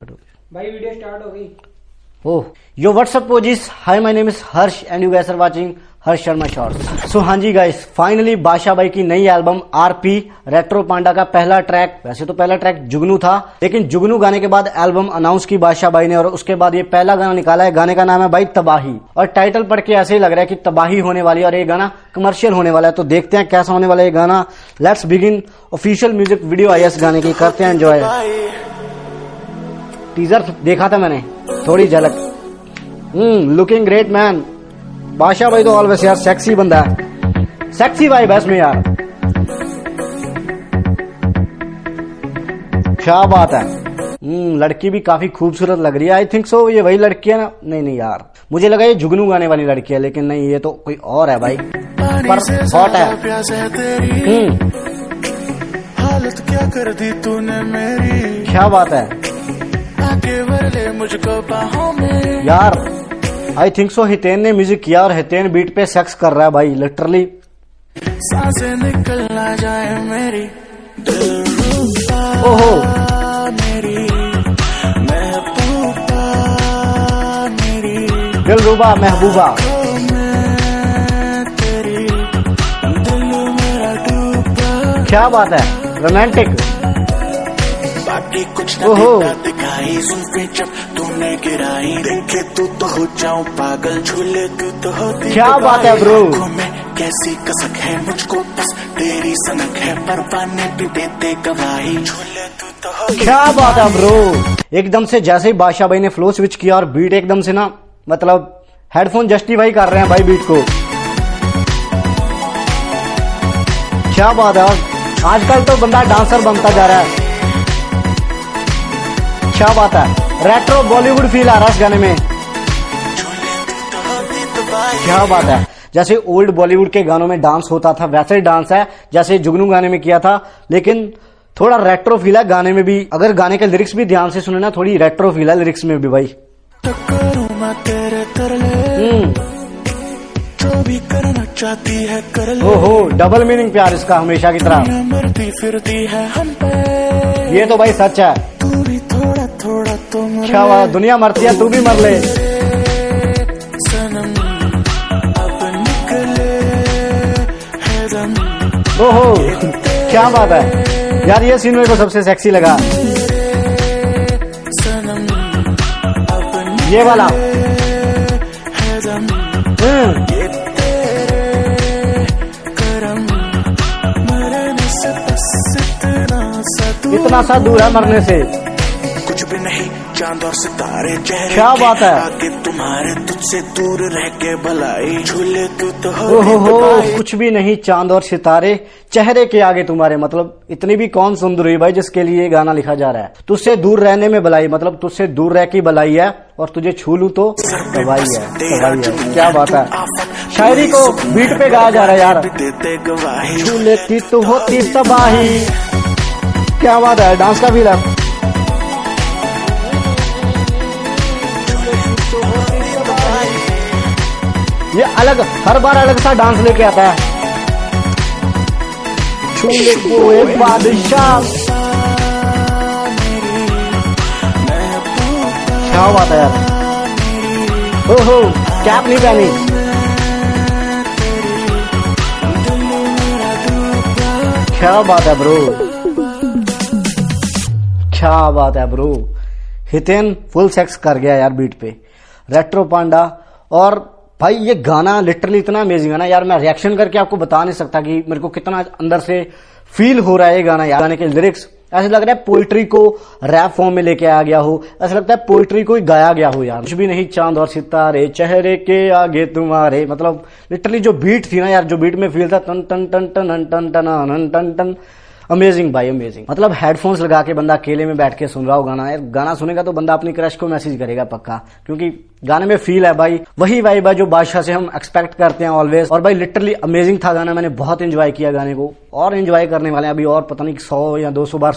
भाई video start हो गई। Oh, yo, what's up, Pojis? Hi, my name is Harsh, and you guys are watching Harsh Sharma shorts so हाँ जी guys finally बादशाह भाई की नई एल्बम आरपी रेट्रो पांडा का पहला ट्रैक वैसे तो पहला ट्रैक जुगनू था लेकिन जुगनू गाने के बाद एल्बम अनाउंस की बादशाह भाई ने और उसके बाद ये पहला गाना निकाला है। गाने का नाम है भाई तबाही। और टाइटल पढ़ के ऐसे ही लग रहा है कि तबाही होने वाली है और ये गाना कमर्शियल होने वाला है। तो देखते हैं कैसा होने वाला है ये गाना। Let's begin official music video आई इस गाने की। करते हैं एंजॉय टीजर देखा था मैंने। थोड़ी झलक। हम्म लुकिंग ग्रेट मैन बादशाह भाई तो ऑलवेज यार सेक्सी बंदा है। सेक्सी भाई है इसमें यार। क्या बात है। हम्म लड़की भी काफ़ी खूबसूरत लग रही है। आई थिंक सो ये वही लड़की है ना? नहीं नहीं यार। मुझे लगा ये जुगनू गाने वाली लड़की है लेकिन नहीं ये तो कोई और है भाई। पर हॉट है। है हम्म। हालत क्या कर दी तूने मेरी? क्या बात है। यार आई थिंक सो हितेन ने म्यूज़िक किया और हितेन बीट पे सेक्स कर रहा है भाई लिटरली साँसें निकल ना जाए मेरी दिल ओहो। मेरी महबूबा। दिल रूबा महबूबा क्या बात है रोमांटिक बाकी कुछ न। देता दिखाई जुल्फे जब तूने गिराई। देखे तू तो हो जाऊँ पागल झूले तू तो होती क्या बात है? आँखों में कैसी कसक है मुझको बस तेरी सनक है परवाने भी देते गवाही। झूले तू तो होती क्या बात है ब्रो। एकदम से जैसे ही बादशाह भाई ने फ्लो स्विच किया और बीट एकदम से ना मतलब हेडफोन जस्टिफाई कर रहे हैं भाई बीट को। क्या बात है। आजकल तो बंदा डांसर बनता जा रहा है। क्या बात है? रेट्रो बॉलीवुड फील आ रहा है इस गाने में। तू तो क्या बात है? जैसे ओल्ड बॉलीवुड के गानों में डांस होता था वैसे ही डांस है जैसे जुगनू गाने में किया था लेकिन थोड़ा रेट्रो फील है गाने में भी। अगर गाने के लिरिक्स भी ध्यान से सुने ना थोड़ी रेट्रो फील है लिरिक्स में भी भाई। तेरे हम्म। भी करना चाहती है कर ले ओहो डबल मीनिंग प्यार इसका हमेशा की तरह। दुनिया मरती फिरती है हम पे। ये तो भाई सच है। तू थोड़ा तो मर क्या दुनिया मरती है तू भी मर ले। सनम अब निकले है ओहो क्या बात है। यार ये सीन मेरे को सबसे सेक्सी लगा। ये वाला। हम्म। इतना सा दूर है मरने से। भी नहीं चाँद और सितारे चेहरे क्या बात है? आगे तुम्हारे तुझसे दूर रह के भलाई झूले तू तो ओहो हो हो कुछ भी नहीं चाँद और सितारे चेहरे के आगे तुम्हारे मतलब इतनी भी कौन सुंदर हुई भाई जिसके लिए ये गाना लिखा जा रहा है? तुझसे दूर रहने में भलाई मतलब तुझसे दूर रह के भलाई है और तुझे छू लू तो तबाही है तबाही है। क्या बात है? शायरी को बीट पे गाया जा रहा है यार। छू लेती तो होती तबाही। क्या बात है? डांस का भी है। ये अलग, हर बार अलग सा डांस लेके आता है। क्या बात है यार। ओहो, कैप नहीं पहनी। क्या बात है ब्रो। क्या बात है ब्रो। हितेन फुल सेक्स कर गया यार बीट पे। रेट्रो पांडा और भाई, ये गाना लिटरली इतना अमेजिंग है ना, यार, मैं रिएक्शन करके आपको बता नहीं सकता कि मेरे को कितना अंदर से फील हो रहा है ये गाना, यार। गाने के लिरिक्स ऐसे लग रहा है पोइट्री को रैप फॉर्म में लेके आ गया हो, ऐसा लगता है पोइट्री को ही गाया गया हो, यार। कुछ भी नहीं, चाँद और सितारे, चेहरे के आगे तुम्हारे मतलब लिटरली जो बीट थी ना, यार, जो बीट में फील था, टन टन टन टन टन टन टन टन टन टन अमेजिंग भाई अमेजिंग मतलब हेडफोन्स लगा के बंदा अकेले में बैठ के सुन रहा हो गाना यार, गाना सुनेगा तो बंदा अपनी क्रश को मैसेज करेगा पक्का। क्योंकि गाने में फील है भाई। वही भाई भाई जो बादशाह से हम एक्सपेक्ट करते हैं ऑलवेज और भाई लिटरली अमेजिंग था गाना। मैंने बहुत एंजॉय किया गाने को। और एंजॉय करने वाले अभी और पता नहीं सौ या दो सौ बार